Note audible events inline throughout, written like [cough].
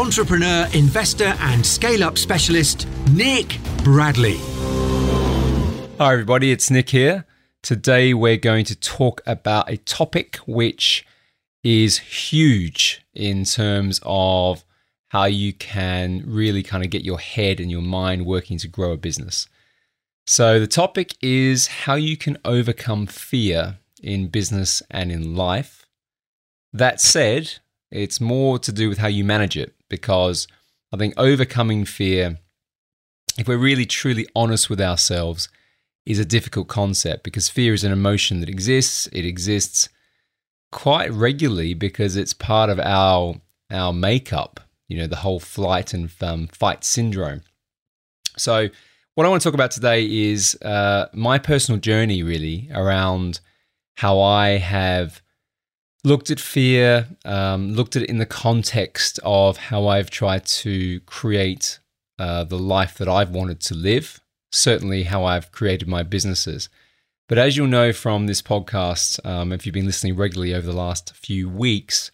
entrepreneur, investor, and scale up specialist, Nick Bradley. Hi, everybody, it's Nick here. Today, we're going to talk about a topic which is huge in terms of how you can really kind of get your head and your mind working to grow a business. So, the topic is how you can overcome fear in business and in life. That said, it's more to do with how you manage it because I think overcoming fear, if we're really truly honest with ourselves, is a difficult concept because fear is an emotion that exists. It exists quite regularly because it's part of our our makeup. You know, the whole flight and um, fight syndrome. So, what I want to talk about today is uh, my personal journey, really, around how I have looked at fear, um, looked at it in the context of how I've tried to create uh, the life that I've wanted to live, certainly how I've created my businesses. But as you'll know from this podcast, um, if you've been listening regularly over the last few weeks,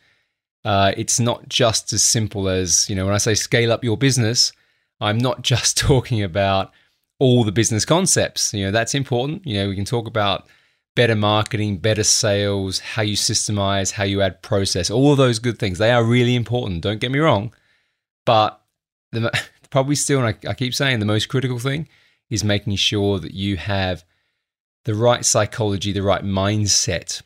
uh, it's not just as simple as, you know, when I say scale up your business, I'm not [laughs] just talking about all the business concepts. You know, that's important. You know, we can talk about better marketing, better sales, how you systemize, how you add process, all of those good things. They are really important. Don't get me wrong. But the, [laughs] probably still, and I, I keep saying the most critical thing is making sure that you have the right psychology, the right mindset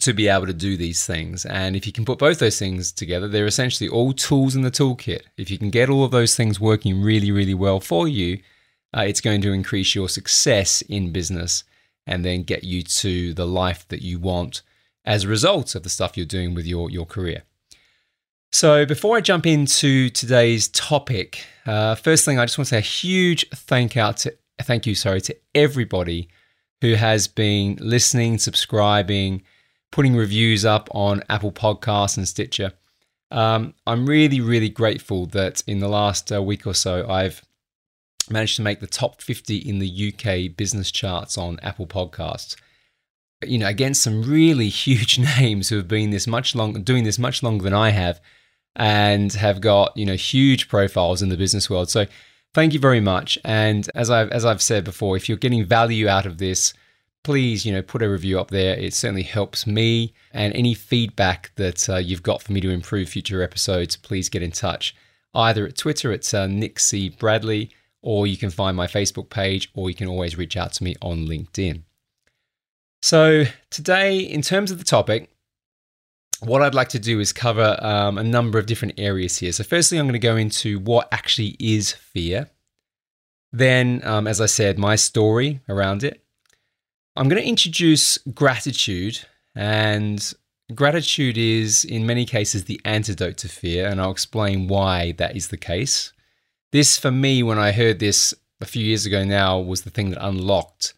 to be able to do these things. And if you can put both those things together, they're essentially all tools in the toolkit. If you can get all of those things working really, really well for you, uh, it's going to increase your success in business and then get you to the life that you want as a result of the stuff you're doing with your, your career. So, before I jump into today's topic, uh, first thing I just want to say a huge thank out to thank you, sorry, to everybody who has been listening, subscribing, putting reviews up on Apple Podcasts and Stitcher. Um, I'm really, really grateful that in the last uh, week or so, I've managed to make the top 50 in the UK business charts on Apple Podcasts. You know, against some really [laughs] huge names who have been this much long, doing this much longer than I have, and have got you know huge profiles in the business world. So, thank you very much. And as I've as I've said before, if you're getting value out of this, please you know put a review up there. It certainly helps me. And any feedback that uh, you've got for me to improve future episodes, please get in touch. Either at Twitter, it's uh, Nick C Bradley or you can find my Facebook page, or you can always reach out to me on LinkedIn. So, today, in terms of the topic, what I'd like to do is cover um, a number of different areas here. So, firstly, I'm going to go into what actually is fear. Then, um, as I said, my story around it. I'm going to introduce gratitude, and gratitude is, in many cases, the antidote to fear, and I'll explain why that is the case. This, for me, when I heard this a few years ago now, was the thing that unlocked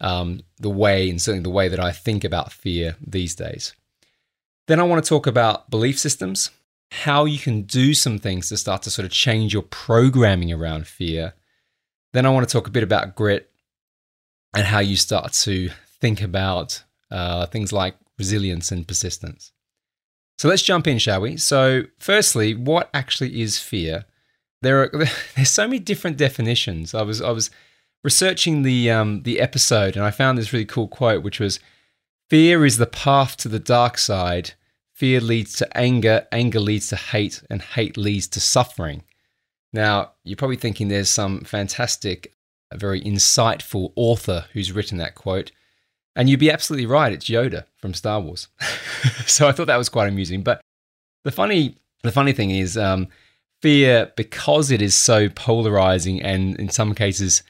um, the way, and certainly the way that I think about fear these days. Then I want to talk about belief systems, how you can do some things to start to sort of change your programming around fear. Then I want to talk a bit about grit and how you start to think about uh, things like resilience and persistence. So let's jump in, shall we? So, firstly, what actually is fear? There are [laughs] there's so many different definitions. I was I was researching the um, the episode and I found this really cool quote, which was, "Fear is the path to the dark side. Fear leads to anger. Anger leads to hate, and hate leads to suffering." Now you're probably thinking there's some fantastic, very insightful author who's written that quote. And you'd be absolutely right. It's Yoda from Star Wars. [laughs] so I thought that was quite amusing. But the funny, the funny thing is, um, fear, because it is so polarizing and in some cases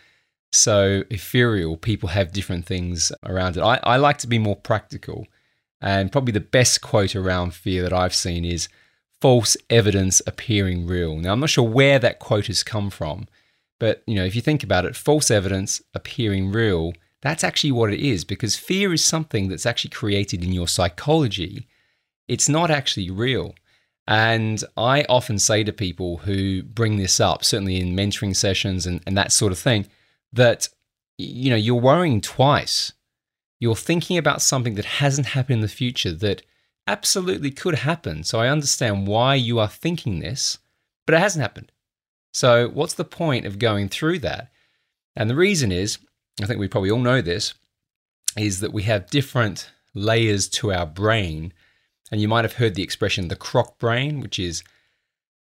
so ethereal, people have different things around it. I, I like to be more practical. And probably the best quote around fear that I've seen is false evidence appearing real. Now, I'm not sure where that quote has come from, but you know, if you think about it, false evidence appearing real, that's actually what it is because fear is something that's actually created in your psychology. It's not actually real. And I often say to people who bring this up, certainly in mentoring sessions and, and that sort of thing, that you know, you're worrying twice. You're thinking about something that hasn't happened in the future that absolutely could happen. So I understand why you are thinking this, but it hasn't happened. So what's the point of going through that? And the reason is, I think we probably all know this, is that we have different layers to our brain. And you might have heard the expression the croc brain, which is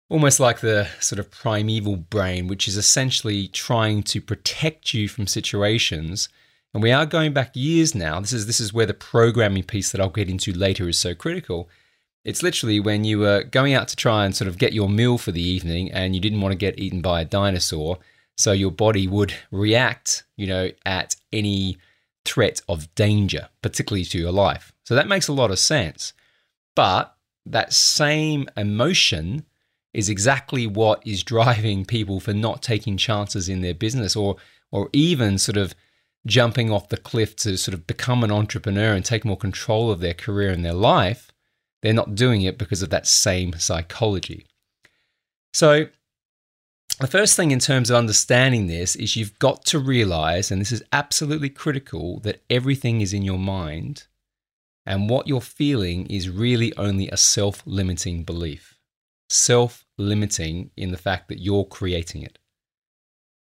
almost like the sort of primeval brain, which is essentially trying to protect you from situations and we are going back years now. This is this is where the programming piece that I'll get into later is so critical. It's literally when you were going out to try and sort of get your meal for the evening and you didn't want to get eaten by a dinosaur, so your body would react, you know, at any threat of danger, particularly to your life. So that makes a lot of sense. But that same emotion is exactly what is driving people for not taking chances in their business or or even sort of jumping off the cliff to sort of become an entrepreneur and take more control of their career and their life, they're not doing it because of that same psychology. So, the first thing in terms of understanding this is you've got to realize, and this is absolutely critical, that everything is in your mind. And what you're feeling is really only a self limiting belief. Self limiting in the fact that you're creating it.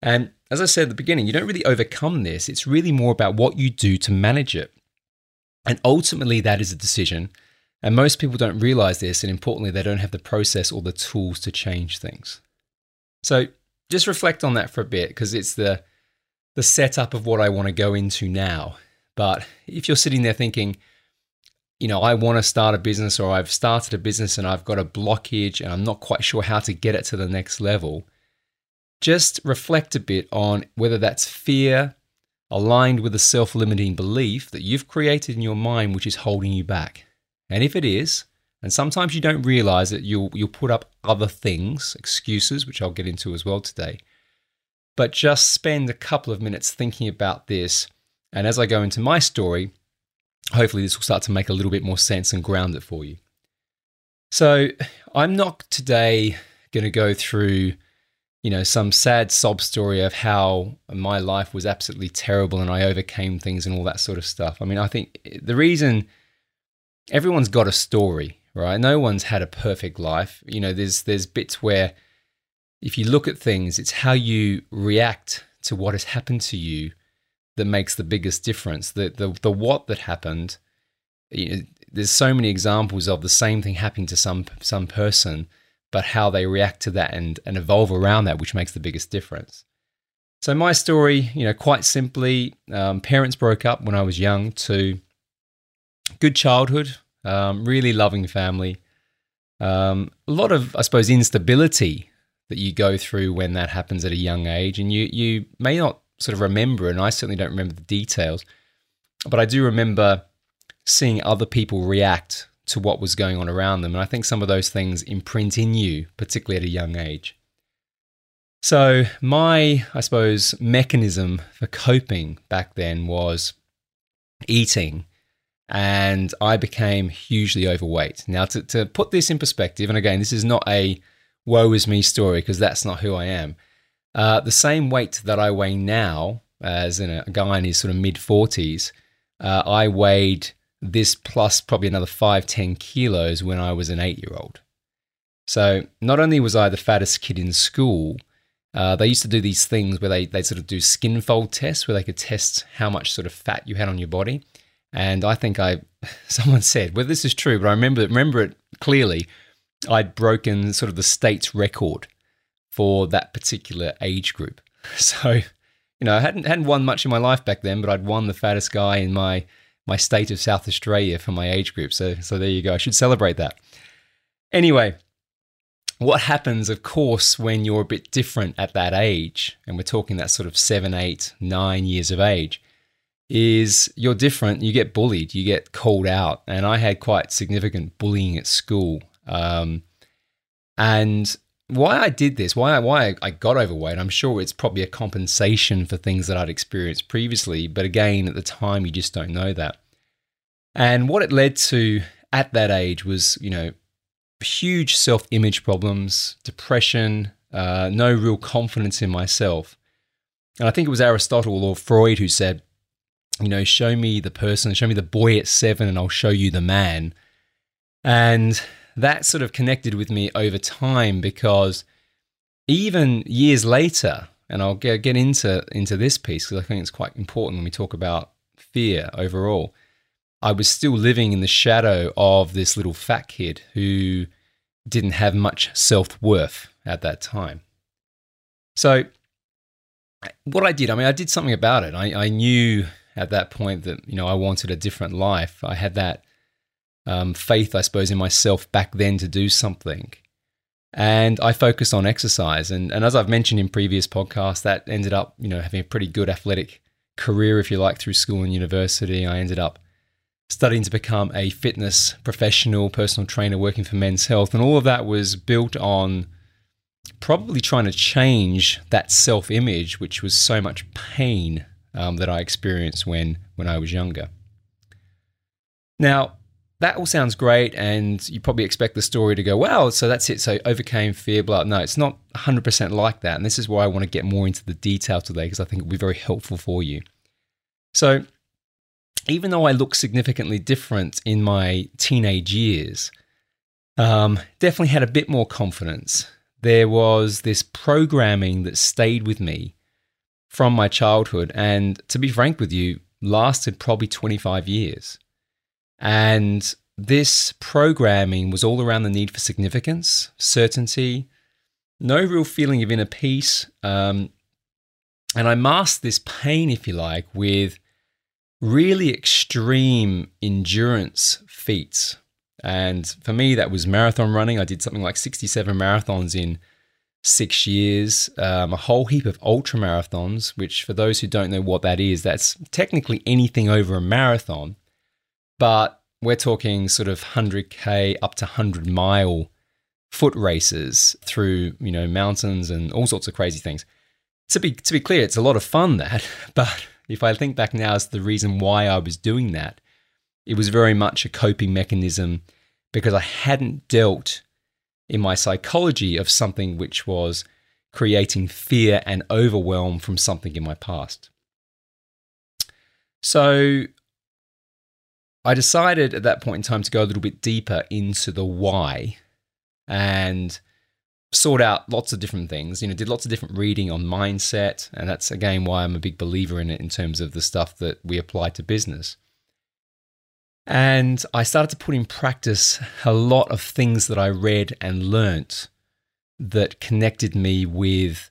And as I said at the beginning, you don't really overcome this. It's really more about what you do to manage it. And ultimately, that is a decision. And most people don't realize this. And importantly, they don't have the process or the tools to change things. So just reflect on that for a bit because it's the, the setup of what I want to go into now. But if you're sitting there thinking, you know, I want to start a business or I've started a business and I've got a blockage and I'm not quite sure how to get it to the next level, just reflect a bit on whether that's fear aligned with a self limiting belief that you've created in your mind which is holding you back. And if it is, and sometimes you don't realize it, you'll, you'll put up other things, excuses, which I'll get into as well today. But just spend a couple of minutes thinking about this. And as I go into my story, hopefully this will start to make a little bit more sense and ground it for you. So I'm not today going to go through you know, some sad sob story of how my life was absolutely terrible and I overcame things and all that sort of stuff. I mean, I think the reason everyone's got a story, right? No one's had a perfect life. You know, there's there's bits where if you look at things, it's how you react to what has happened to you that makes the biggest difference. The the the what that happened, you know, there's so many examples of the same thing happening to some some person but how they react to that and, and evolve around that, which makes the biggest difference. So, my story, you know, quite simply, um, parents broke up when I was young to good childhood, um, really loving family, um, a lot of, I suppose, instability that you go through when that happens at a young age. And you, you may not sort of remember, and I certainly don't remember the details, but I do remember seeing other people react to what was going on around them. And I think some of those things imprint in you, particularly at a young age. So, my, I suppose, mechanism for coping back then was eating, and I became hugely overweight. Now, to, to put this in perspective, and again, this is not a woe is me story because that's not who I am. Uh, the same weight that I weigh now, as in a guy in his sort of mid 40s, uh, I weighed this plus probably another five, 10 kilos when I was an eight year old. So not only was I the fattest kid in school, uh, they used to do these things where they, they sort of do skin fold tests where they could test how much sort of fat you had on your body. And I think I, [laughs] someone said, well, this is true, but I remember, remember it clearly. I'd broken sort of the state's record for that particular age group. [laughs] So, you know, I hadn't, hadn't won much in my life back then, but I'd won the fattest guy in my my state of South Australia for my age group. So, so there you go. I should celebrate that. Anyway, what happens, of course, when you're a bit different at that age, and we're talking that sort of seven, eight, nine years of age, is you're different. You get bullied, you get called out. And I had quite significant bullying at school. Um, And why I did this, why I, why I got overweight, I'm sure it's probably a compensation for things that I'd experienced previously. But again, at the time, you just don't know that. And what it led to at that age was, you know, huge self image problems, depression, uh, no real confidence in myself. And I think it was Aristotle or Freud who said, you know, show me the person, show me the boy at seven, and I'll show you the man. And that sort of connected with me over time because even years later, and I'll get, into, into this piece because I think it's quite important when we talk about fear overall. I was still living in the shadow of this little fat kid who didn't have much self worth at that time. So, what I did, I mean, I did something about it. I, I knew at that point that, you know, I wanted a different life. I had that um, faith, I suppose, in myself back then to do something. And I focused on exercise. And, and as I've mentioned in previous podcasts, that ended up, you know, having a pretty good athletic career, if you like, through school and university. I ended up studying to become a fitness professional, personal trainer working for Men's Health. And all of that was built on probably trying to change that self image, which was so much pain um, that I experienced when, when I was younger. Now, that all sounds great, and you probably expect the story to go, well, so that's it. So overcame fear, blah. No, it's not 100% like that. And this is why I want to get more into the detail today, because I think it'll be very helpful for you. So, even though I look significantly different in my teenage years, um, definitely had a bit more confidence. There was this programming that stayed with me from my childhood, and to be frank with you, lasted probably 25 years. And this programming was all around the need for significance, certainty, no real feeling of inner peace. Um, and I masked this pain, if you like, with really extreme endurance feats. And for me, that was marathon running. I did something like 67 marathons in six years, um, a whole heap of ultra marathons, which, for those who don't know what that is, that's technically anything over a marathon. But we're talking sort of 100K up to 100 mile foot races through, you know, mountains and all sorts of crazy things. To be, to be clear, it's a lot of fun that, [laughs] but if I think back now as the reason why I was doing that, it was very much a coping mechanism because I hadn't dealt in my psychology of something which was creating fear and overwhelm from something in my past. So I decided at that point in time to go a little bit deeper into the why and sort out lots of different things. You know, did lots of different reading on mindset, and that's again why I'm a big believer in it in terms of the stuff that we apply to business. And I started to put in practice a lot of things that I read and learnt that connected me with,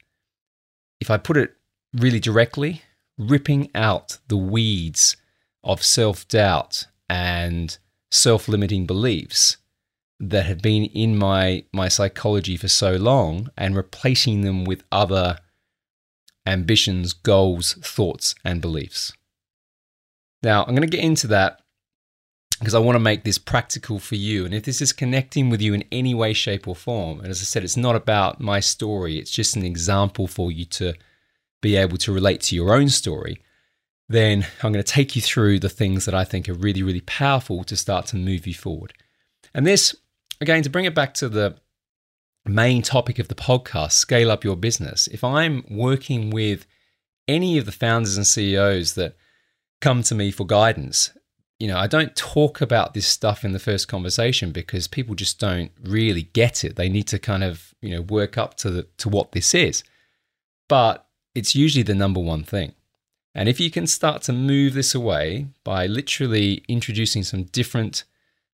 if I put it really directly, ripping out the weeds of self doubt and self limiting beliefs that have been in my my psychology for so long and replacing them with other ambitions, goals, thoughts and beliefs. Now, I'm going to get into that because I want to make this practical for you. And if this is connecting with you in any way, shape, or form, and as I said, it's not about my story, it's just an example for you to be able to relate to your own story, then I'm going to take you through the things that I think are really, really powerful to start to move you forward. And this again, to bring it back to the main topic of the podcast, scale up your business. If I'm working with any of the founders and CEOs that come to me for guidance, you know, I don't talk about this stuff in the first conversation because people just don't really get it. They need to kind of, you know, work up to the, to what this is. But it's usually the number one thing. And if you can start to move this away by literally introducing some different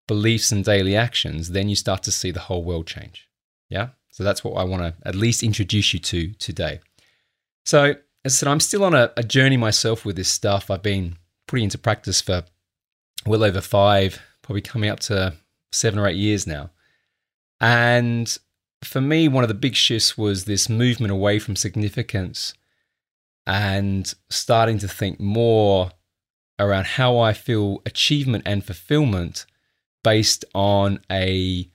beliefs and daily actions, then you start to see the whole world change. Yeah. So that's what I want to at least introduce you to today. So, as I said, I'm still on a, a journey myself with this stuff. I've been putting into practice for well over five, probably coming up to seven or eight years now. And for me, one of the big shifts was this movement away from significance and starting to think more around how I feel achievement and fulfillment based on a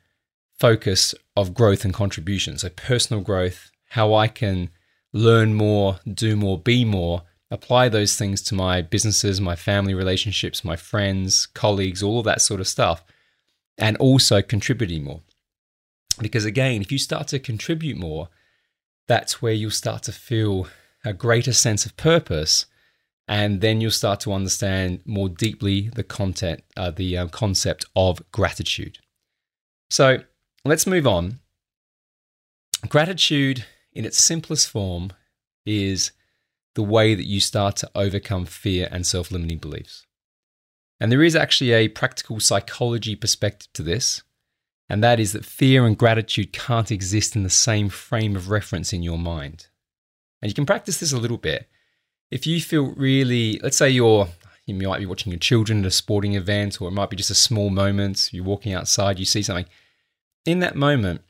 focus of growth and contribution. So, personal growth, how I can learn more, do more, be more, apply those things to my businesses, my family relationships, my friends, colleagues, all of that sort of stuff, and also contributing more. Because again, if you start to contribute more, that's where you'll start to feel a greater sense of purpose. And then you'll start to understand more deeply the content, uh, the uh, concept of gratitude. So let's move on. Gratitude, in its simplest form, is the way that you start to overcome fear and self limiting beliefs. And there is actually a practical psychology perspective to this, and that is that fear and gratitude can't exist in the same frame of reference in your mind. And you can practice this a little bit. If you feel really, let's say you're, you might be watching your children at a sporting event, or it might be just a small moment, you're walking outside, you see something. In that moment,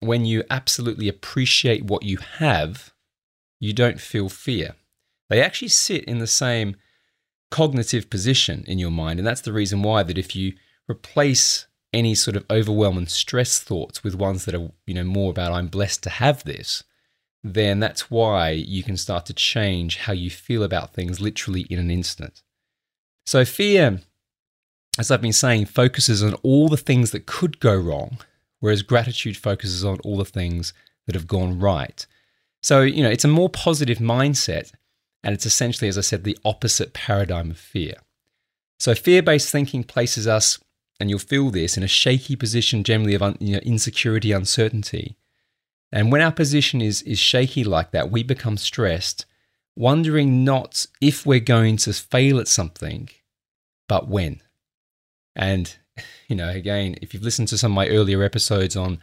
when you absolutely appreciate what you have, you don't feel fear. They actually sit in the same cognitive position in your mind. And that's the reason why that if you replace any sort of overwhelming stress thoughts with ones that are, you know, more about I'm blessed to have this, then that's why you can start to change how you feel about things literally in an instant. So fear, as I've been saying, focuses on all the things that could go wrong, whereas gratitude focuses on all the things that have gone right. So, you know, it's a more positive mindset and it's essentially, as I said, the opposite paradigm of fear. So, fear based thinking places us, and you'll feel this, in a shaky position generally of you know, insecurity, uncertainty. And when our position is, is shaky like that, we become stressed, wondering not if we're going to fail at something, but when. And, you know, again, if you've listened to some of my earlier episodes on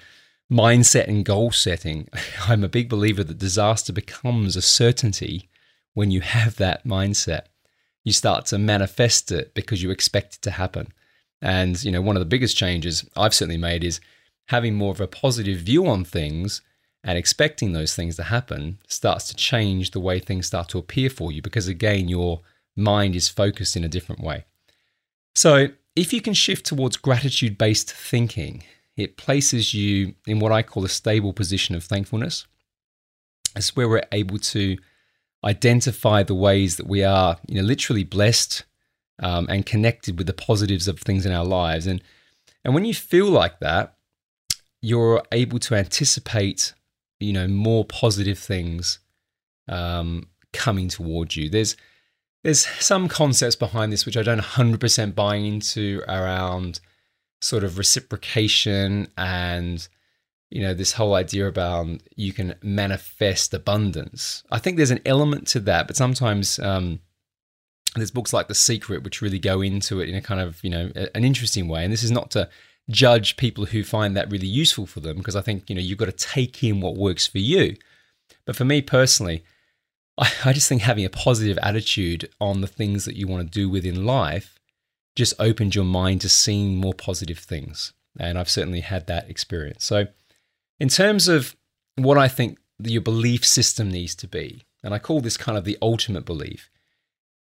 mindset and goal setting, [laughs] I'm a big believer that disaster becomes a certainty when you have that mindset, you start to manifest it because you expect it to happen. And, you know, one of the biggest changes I've certainly made is having more of a positive view on things and expecting those things to happen starts to change the way things start to appear for you because, again, your mind is focused in a different way. So, if you can shift towards gratitude based thinking, it places you in what I call a stable position of thankfulness. It's where we're able to identify the ways that we are, you know, literally blessed um, and connected with the positives of things in our lives. And and when you feel like that, you're able to anticipate, you know, more positive things um, coming towards you. There's there's some concepts behind this which I don't 100% buy into around sort of reciprocation and you know, this whole idea about you can manifest abundance. I think there's an element to that, but sometimes um, there's books like The Secret which really go into it in a kind of, you know, an interesting way. And this is not to judge people who find that really useful for them, because I think, you know, you've got to take in what works for you. But for me personally, I, I just think having a positive attitude on the things that you want to do within life just opens your mind to seeing more positive things. And I've certainly had that experience. So, in terms of what I think your belief system needs to be, and I call this kind of the ultimate belief,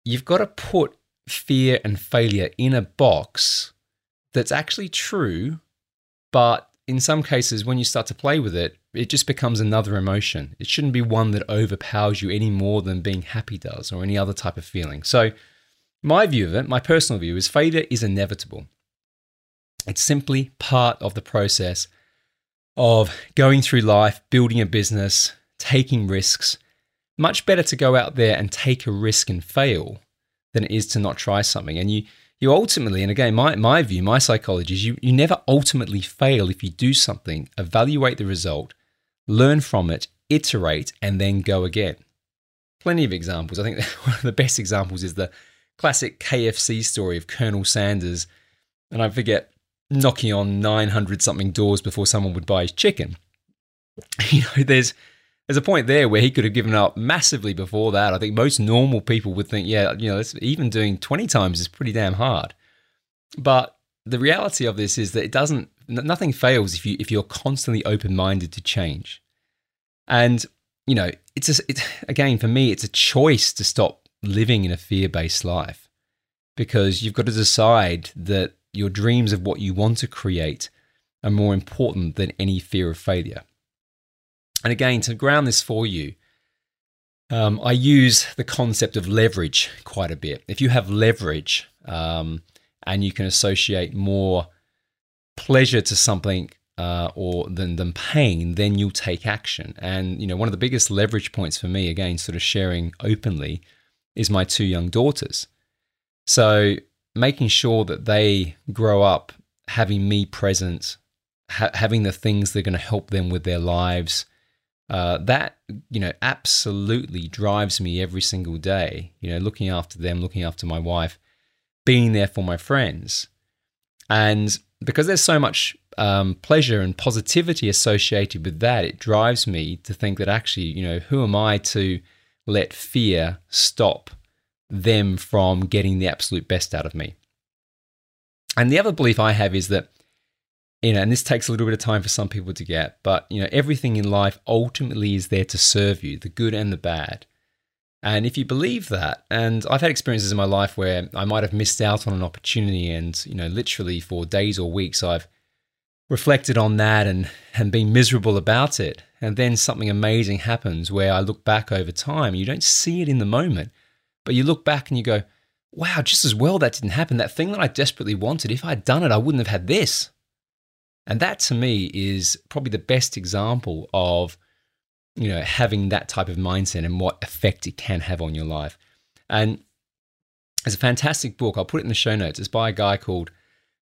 you've got to put fear and failure in a box that's actually true, but in some cases, when you start to play with it, it just becomes another emotion. It shouldn't be one that overpowers you any more than being happy does or any other type of feeling. So, my view of it, my personal view, is failure is inevitable. It's simply part of the process of going through life, building a business, taking risks. Much better to go out there and take a risk and fail than it is to not try something. And you you ultimately, and again, my, my view, my psychology is you, you never ultimately fail if you do something, evaluate the result, learn from it, iterate, and then go again. Plenty of examples. I think [laughs] one of the best examples is the classic KFC story of Colonel Sanders. And I forget knocking on 900 something doors before someone would buy his chicken. [laughs] You know, there's there's a point there where he could have given up massively before that. I think most normal people would think, yeah, you know, even doing 20 times is pretty damn hard. But the reality of this is that it doesn't nothing fails if you if you're constantly open-minded to change. And you know, it's a, again for me it's a choice to stop living in a fear-based life because you've got to decide that your dreams of what you want to create are more important than any fear of failure. And again, to ground this for you, um, I use the concept of leverage quite a bit. If you have leverage um, and you can associate more pleasure to something uh, or than than pain, then you'll take action. And you know, one of the biggest leverage points for me, again, sort of sharing openly, is my two young daughters. So making sure that they grow up having me present, ha- having the things that are going to help them with their lives. Uh, that you know absolutely drives me every single day. You know, looking after them, looking after my wife, being there for my friends, and because there's so much um, pleasure and positivity associated with that, it drives me to think that actually, you know, who am I to let fear stop them from getting the absolute best out of me? And the other belief I have is that, you know, and this takes a little bit of time for some people to get, but, you know, everything in life ultimately is there to serve you, the good and the bad. And if you believe that, and I've had experiences in my life where I might have missed out on an opportunity, and you know, literally for days or weeks, I've reflected on that and and been miserable about it. And then something amazing happens where I look back over time. You don't see it in the moment, but you look back and you go, "Wow, just as well that didn't happen. That thing that I desperately wanted, if I'd done it, I wouldn't have had this." And that to me is probably the best example of you know, having that type of mindset and what effect it can have on your life. And it's a fantastic book. I'll put it in the show notes. It's by a guy called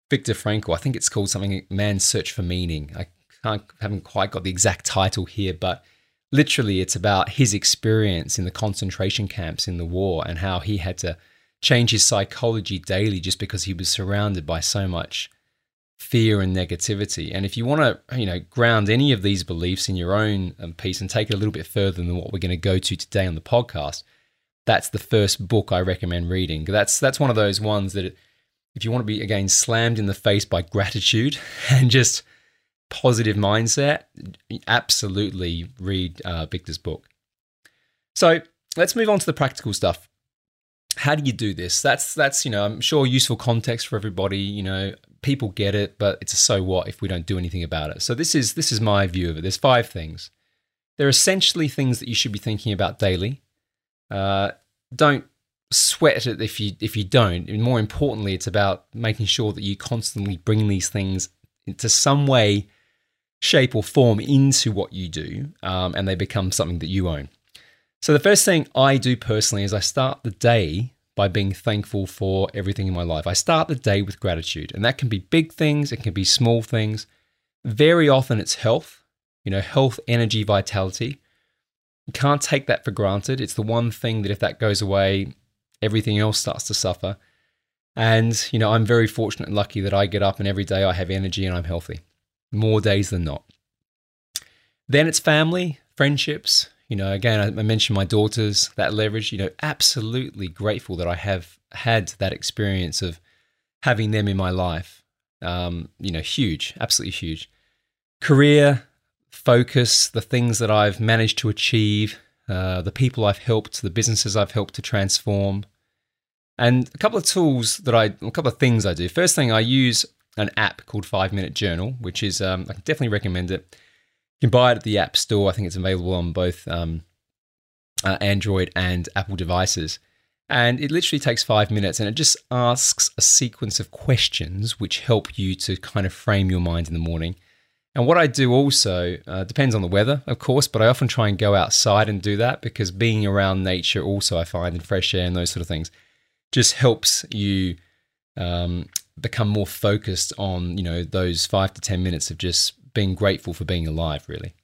Viktor Frankl. I think it's called something Man's Search for Meaning. I can't, haven't quite got the exact title here, but literally it's about his experience in the concentration camps in the war and how he had to change his psychology daily just because he was surrounded by so much fear and negativity. And if you want to, you know, ground any of these beliefs in your own um, piece and take it a little bit further than what we're going to go to today on the podcast, that's the first book I recommend reading. That's that's one of those ones that if you want to be again slammed in the face by gratitude [laughs] and just positive mindset, absolutely read uh, Viktor's book. So let's move on to the practical stuff. How do you do this? That's that's you know I'm sure useful context for everybody. You know people get it, but it's a so what if we don't do anything about it. So this is this is my view of it. There's five things. They're essentially things that you should be thinking about daily. Uh, don't sweat it if you if you don't. And more importantly, it's about making sure that you constantly bring these things into some way, shape, or form into what you do, um, and they become something that you own. So the first thing I do personally is I start the day by being thankful for everything in my life. I start the day with gratitude, and that can be big things, it can be small things. Very often it's health, you know, health, energy, vitality. You can't take that for granted. It's the one thing that if that goes away, everything else starts to suffer. And, you know, I'm very fortunate and lucky that I get up and every day I have energy and I'm healthy, more days than not. Then it's family, friendships, you know, again, I mentioned my daughters, that leverage, you know, absolutely grateful that I have had that experience of having them in my life. Um, you know, huge, absolutely huge. Career, focus, the things that I've managed to achieve, uh, the people I've helped, the businesses I've helped to transform. And a couple of tools that I, a couple of things I do. First thing, I use an app called Five Minute Journal, which is, um, I can definitely recommend it. You can buy it at the App Store. I think it's available on both um, uh, Android and Apple devices. And it literally takes five minutes and it just asks a sequence of questions which help you to kind of frame your mind in the morning. And what I do also uh, depends on the weather, of course, but I often try and go outside and do that because being around nature, also, I find and fresh air and those sort of things, just helps you um, become more focused on you know those five to ten minutes of just being grateful for being alive, really.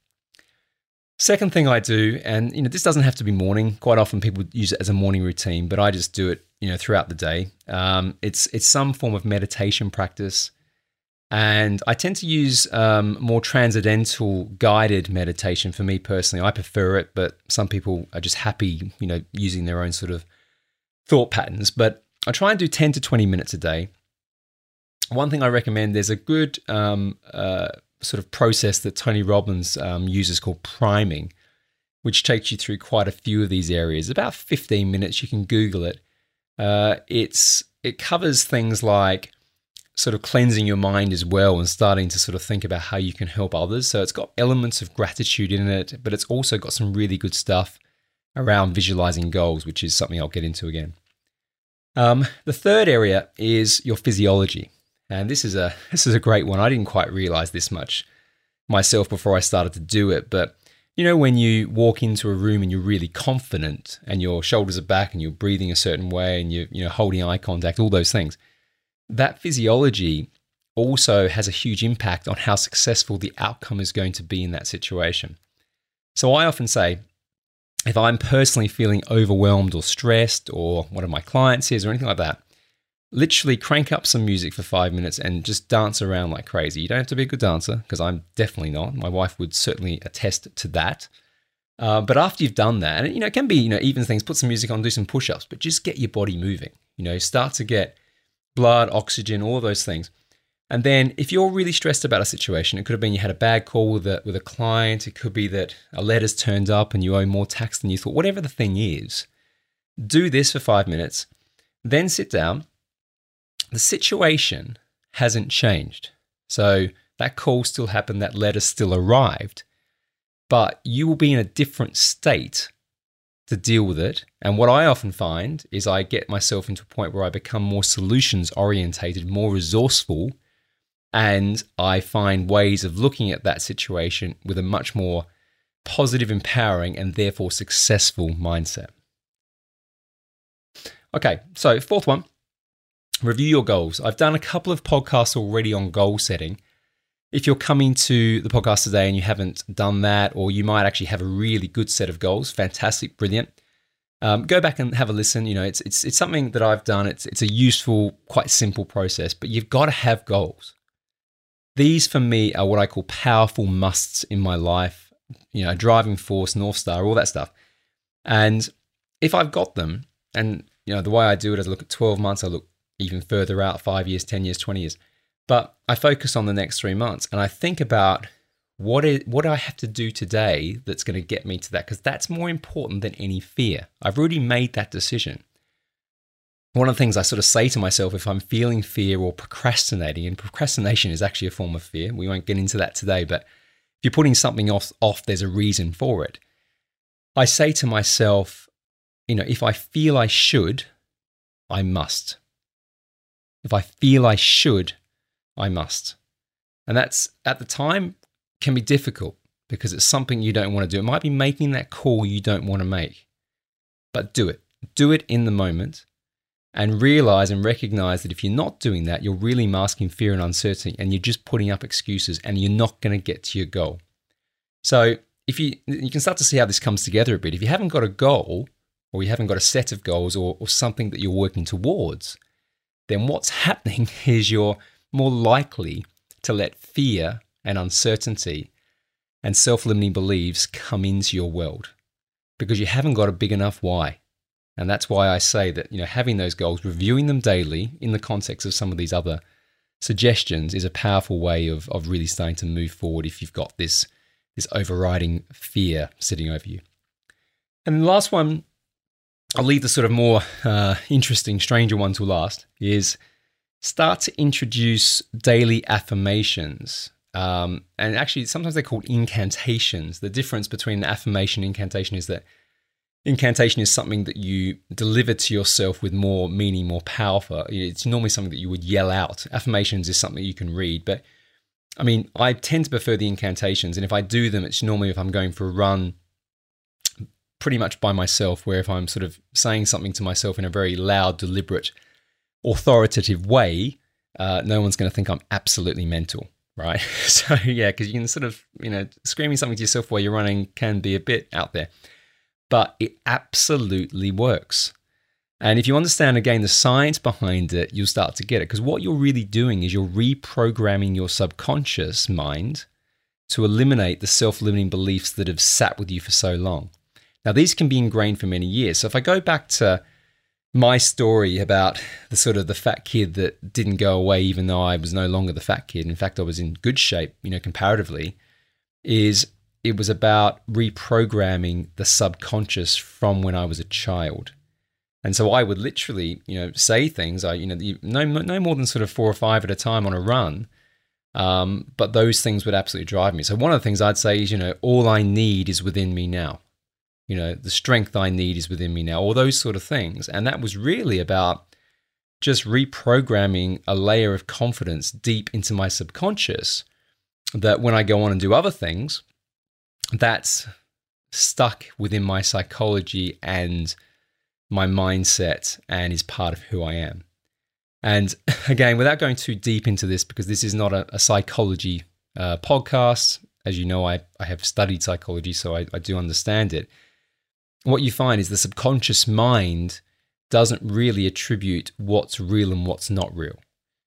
Second thing I do, and you know, this doesn't have to be morning. Quite often, people use it as a morning routine, but I just do it, you know, throughout the day. Um, it's it's some form of meditation practice, and I tend to use um, more transcendental guided meditation. For me personally, I prefer it, but some people are just happy, you know, using their own sort of thought patterns. But I try and do ten to twenty minutes a day. One thing I recommend: there's a good um, uh, sort of process that Tony Robbins um, uses called priming, which takes you through quite a few of these areas. About 15 minutes, you can Google it. Uh, it's it covers things like sort of cleansing your mind as well and starting to sort of think about how you can help others. So it's got elements of gratitude in it, but it's also got some really good stuff around visualizing goals, which is something I'll get into again. Um, the third area is your physiology, and this is a [laughs] this is a great one. I didn't quite realize this much myself before I started to do it, but you know when you walk into a room and you're really confident and your shoulders are back and you're breathing a certain way and you're you know holding eye contact, all those things. That physiology also has a huge impact on how successful the outcome is going to be in that situation. So I often say if I'm personally feeling overwhelmed or stressed, or one of my clients is, or anything like that, literally crank up some music for five minutes and just dance around like crazy. You don't have to be a good dancer because I'm definitely not. My wife would certainly attest to that. Uh, but after you've done that, and you know, it can be you know even things. Put some music on, do some push-ups, but just get your body moving. You know, start to get blood, oxygen, all those things. And then if you're really stressed about a situation, it could have been you had a bad call with a, with a client. It could be that a letter's turned up and you owe more tax than you thought. Whatever the thing is, do this for five minutes, then sit down. The situation hasn't changed. So that call still happened, that letter still arrived, but you will be in a different state to deal with it. And what I often find is I get myself into a point where I become more solutions orientated, more resourceful and I find ways of looking at that situation with a much more positive, empowering, and therefore successful mindset. Okay, so fourth one review your goals. I've done a couple of podcasts already on goal setting. If you're coming to the podcast today and you haven't done that, or you might actually have a really good set of goals, fantastic, brilliant. Um, go back and have a listen. You know, it's it's it's something that I've done. It's it's a useful, quite simple process, but you've got to have goals. These for me are what I call powerful musts in my life, you know, driving force, North Star, all that stuff. And if I've got them, and you know, the way I do it is I look at 12 months, I look even further out, five years, 10 years, 20 years. But I focus on the next three months and I think about what is what I have to do today that's going to get me to that? Because that's more important than any fear. I've already made that decision one of the things I sort of say to myself if I'm feeling fear or procrastinating, and procrastination is actually a form of fear. We won't get into that today, but if you're putting something off, off, there's a reason for it. I say to myself, you know, if I feel I should, I must. If I feel I should, I must. And that's at the time can be difficult because it's something you don't want to do. It might be making that call you don't want to make, but do it. Do it in the moment and realize and recognize that if you're not doing that, you're really masking fear and uncertainty and you're just putting up excuses and you're not going to get to your goal. So, if you you can start to see how this comes together a bit. If you haven't got a goal or you haven't got a set of goals or, or something that you're working towards, then what's happening [laughs] is you're more likely to let fear and uncertainty and self limiting beliefs come into your world because you haven't got a big enough why. And that's why I say that, you know, having those goals, reviewing them daily in the context of some of these other suggestions is a powerful way of, of really starting to move forward if you've got this, this overriding fear sitting over you. And the last one, I'll leave the sort of more uh, interesting, stranger one to last, is start to introduce daily affirmations. Um, and actually, sometimes they're called incantations. The difference between affirmation and incantation is that incantation is something that you deliver to yourself with more meaning, more powerful. It's normally something that you would yell out. Affirmations is something you can read, but I mean, I tend to prefer the incantations, and if I do them, it's normally if I'm going for a run, pretty much by myself. Where if I'm sort of saying something to myself in a very loud, deliberate, authoritative way, uh, no one's going to think I'm absolutely mental, right? [laughs] So yeah, because you can sort of you know screaming something to yourself while you're running can be a bit out there but it absolutely works. And if you understand again the science behind it, you'll start to get it. Because what you're really doing is you're reprogramming your subconscious mind to eliminate the self limiting beliefs that have sat with you for so long. Now, these can be ingrained for many years. So if I go back to my story about the sort of the fat kid that didn't go away even though I was no longer the fat kid. In fact, I was in good shape, you know, comparatively, is it was about reprogramming the subconscious from when I was a child. And so I would literally, you know, say things. I, you know, no, no more than sort of four or five at a time on a run. Um, but those things would absolutely drive me. So one of the things I'd say is, you know, all I need is within me now. You know, the strength I need is within me now. All those sort of things. And that was really about just reprogramming a layer of confidence deep into my subconscious that when I go on and do other things, that's stuck within my psychology and my mindset and is part of who I am. And [laughs] again, without going too deep into this, because this is not a, a psychology uh, podcast, as you know, I, I have studied psychology, so I, I do understand it. What you find is the subconscious mind doesn't really attribute what's real and what's not real.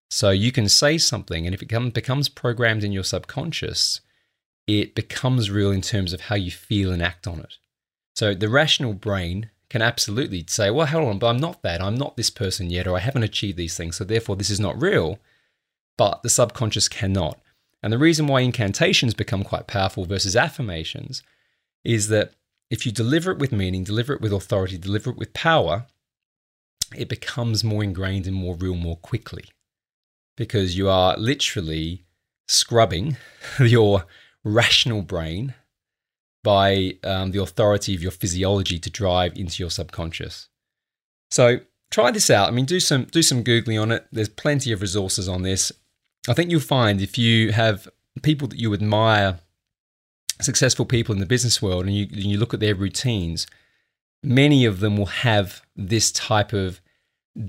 So you can say something, and if it becomes programmed in your subconscious, it becomes real in terms of how you feel and act on it. So the rational brain can absolutely say, well, hold on, but I'm not that. I'm not this person yet, or I haven't achieved these things. So therefore, this is not real. But the subconscious cannot. And the reason why incantations become quite powerful versus affirmations is that if you deliver it with meaning, deliver it with authority, deliver it with power, it becomes more ingrained and more real more quickly because you are literally scrubbing [laughs] your rational brain by um, the authority of your physiology to drive into your subconscious. So try this out. I mean, do some do some googling on it. There's plenty of resources on this. I think you'll find if you have people that you admire, successful people in the business world, and you you look at their routines, many of them will have this type of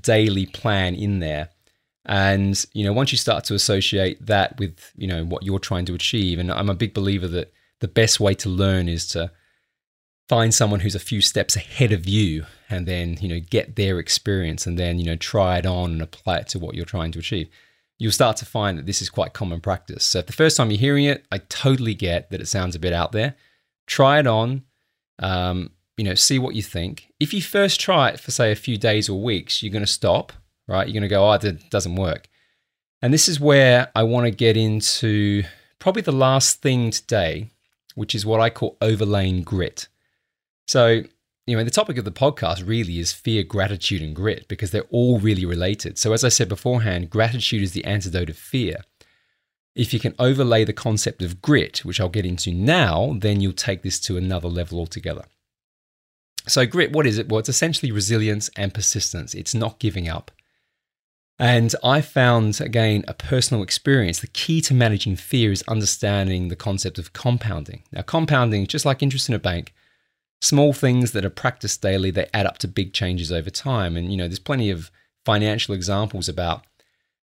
daily plan in there. And you know, once you start to associate that with you know what you're trying to achieve, and I'm a big believer that the best way to learn is to find someone who's a few steps ahead of you and then you know get their experience and then you know try it on and apply it to what you're trying to achieve you'll start to find that this is quite common practice. So if the first time you're hearing it i totally get that it sounds a bit out there. Try it on um, you know see what you think. If you first try it for say a few days or weeks you're going to stop right? You're going to go oh it doesn't work. And this is where i want to get into probably the last thing today which is what I call overlaying grit. So, you know, the topic of the podcast really is fear, gratitude, and grit because they're all really related. So, as I said beforehand, gratitude is the antidote of fear. If you can overlay the concept of grit, which I'll get into now, then you'll take this to another level altogether. So, grit, what is it? Well, it's essentially resilience and persistence. It's not giving up. And I found, again, a personal experience. The key to managing fear is understanding the concept of compounding. Now, compounding, just like interest in a bank, small things that are practiced daily, they add up to big changes over time. And, you know, there's plenty of financial examples about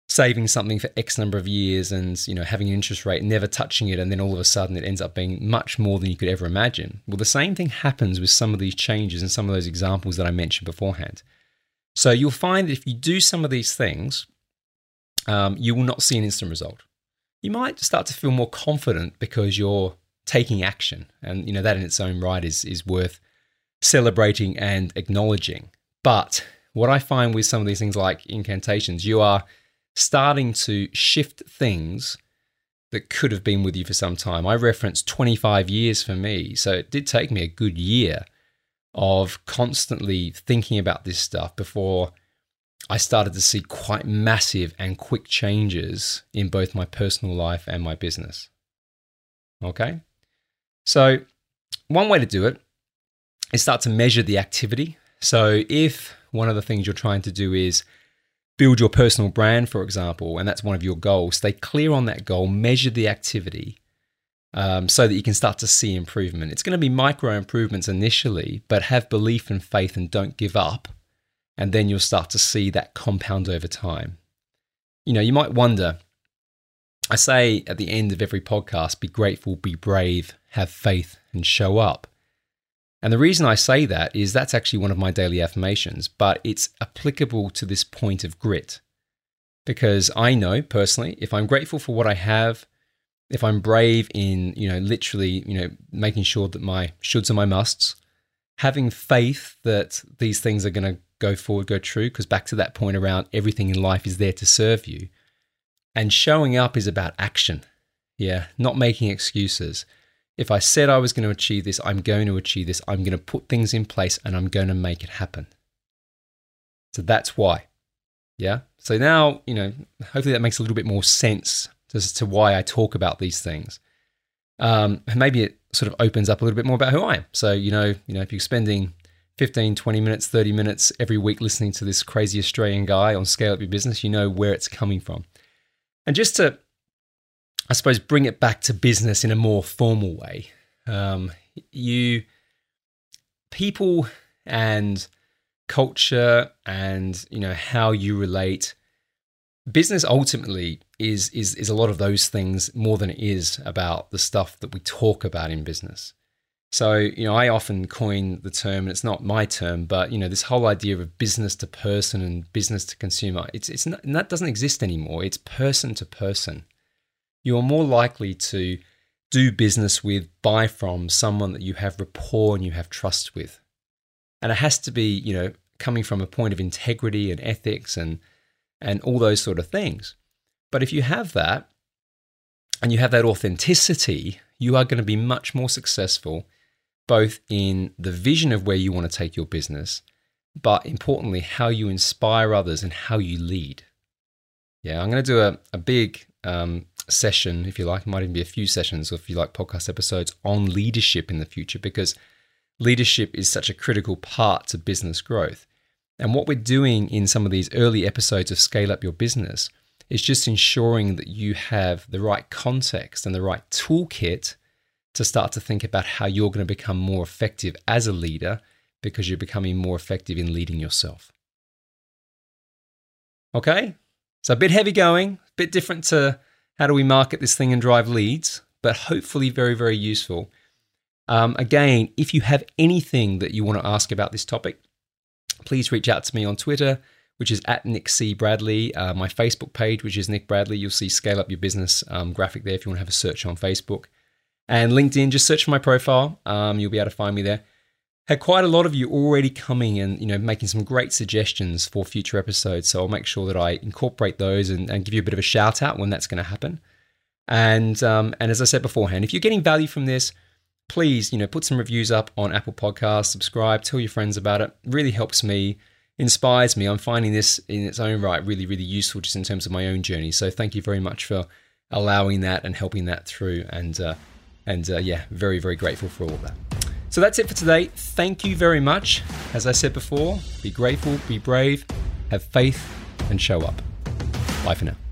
saving something for X number of years and, you know, having an interest rate, never touching it, and then all of a sudden it ends up being much more than you could ever imagine. Well, the same thing happens with some of these changes and some of those examples that I mentioned beforehand. So you'll find that if you do some of these things, um, you will not see an instant result. You might start to feel more confident because you're taking action, and you know that in its own right is is worth celebrating and acknowledging. But what I find with some of these things like incantations, you are starting to shift things that could have been with you for some time. I referenced 25 years for me, so it did take me a good year of constantly thinking about this stuff before I started to see quite massive and quick changes in both my personal life and my business. Okay? So, one way to do it is start to measure the activity. So, if one of the things you're trying to do is build your personal brand, for example, and that's one of your goals, stay clear on that goal, measure the activity, um, so that you can start to see improvement. It's going to be micro improvements initially, but have belief and faith and don't give up. And then you'll start to see that compound over time. You know, you might wonder I say at the end of every podcast be grateful, be brave, have faith, and show up. And the reason I say that is that's actually one of my daily affirmations, but it's applicable to this point of grit. Because I know personally, if I'm grateful for what I have, if I'm brave in, you know, literally, you know, making sure that my shoulds and my musts, having faith that these things are going to go forward, go true, because back to that point around everything in life is there to serve you. And showing up is about action. Yeah, not making excuses. If I said I was going to achieve this, I'm going to achieve this. I'm going to put things in place and I'm going to make it happen. So that's why. Yeah. So now, you know, hopefully that makes a little bit more sense as to why I talk about these things. Um, and maybe it sort of opens up a little bit more about who I am. So, you know, you know, if you're spending 15, 20 minutes, 30 minutes every week listening to this crazy Australian guy on Scale Up Your Business, you know where it's coming from. And just to, I suppose, bring it back to business in a more formal way, um, you, people and culture and, you know, how you relate, business ultimately is, is, is a lot of those things more than it is about the stuff that we talk about in business. So, you know, I often coin the term, and it's not my term, but you know, this whole idea of business to person and business to consumer, it's it's not, that doesn't exist anymore. It's person to person. You are more likely to do business with, buy from someone that you have rapport and you have trust with, and it has to be, you know, coming from a point of integrity and ethics and and all those sort of things. But if you have that, and you have that authenticity, you are going to be much more successful both in the vision of where you want to take your business, but importantly, how you inspire others and how you lead. Yeah, I'm going to do a, a big um, session, if you like. It might even be a few sessions, or if you like podcast episodes on leadership in the future, because leadership is such a critical part to business growth. And what we're doing in some of these early episodes of Scale Up Your Business is just ensuring that you have the right context and the right toolkit to start to think about how you're going to become more effective as a leader because you're becoming more effective in leading yourself. Okay? So a bit heavy going, a bit different to how do we market this thing and drive leads, but hopefully very, very useful. Um, again, if you have anything that you want to ask about this topic, please reach out to me on Twitter, which is at Nick C. Bradley. Uh, my Facebook page, which is Nick Bradley. You'll see Scale Up Your Business um, graphic there if you want to have a search on Facebook. And LinkedIn, just search for my profile. Um, you'll be able to find me there. Had quite a lot of you already coming and you know making some great suggestions for future episodes. So I'll make sure that I incorporate those and, and give you a bit of a shout out when that's going to happen. And um, and as I said beforehand, if you're getting value from this, please you know put some reviews up on Apple Podcasts, subscribe, tell your friends about it. really helps me, inspires me. I'm finding this in its own right really really useful just in terms of my own journey. So thank you very much for allowing that and helping that through. And uh, and uh, yeah, very, very grateful for all of that. So that's it for today. Thank you very much. As I said before, be grateful, be brave, have faith, and show up. Bye for now.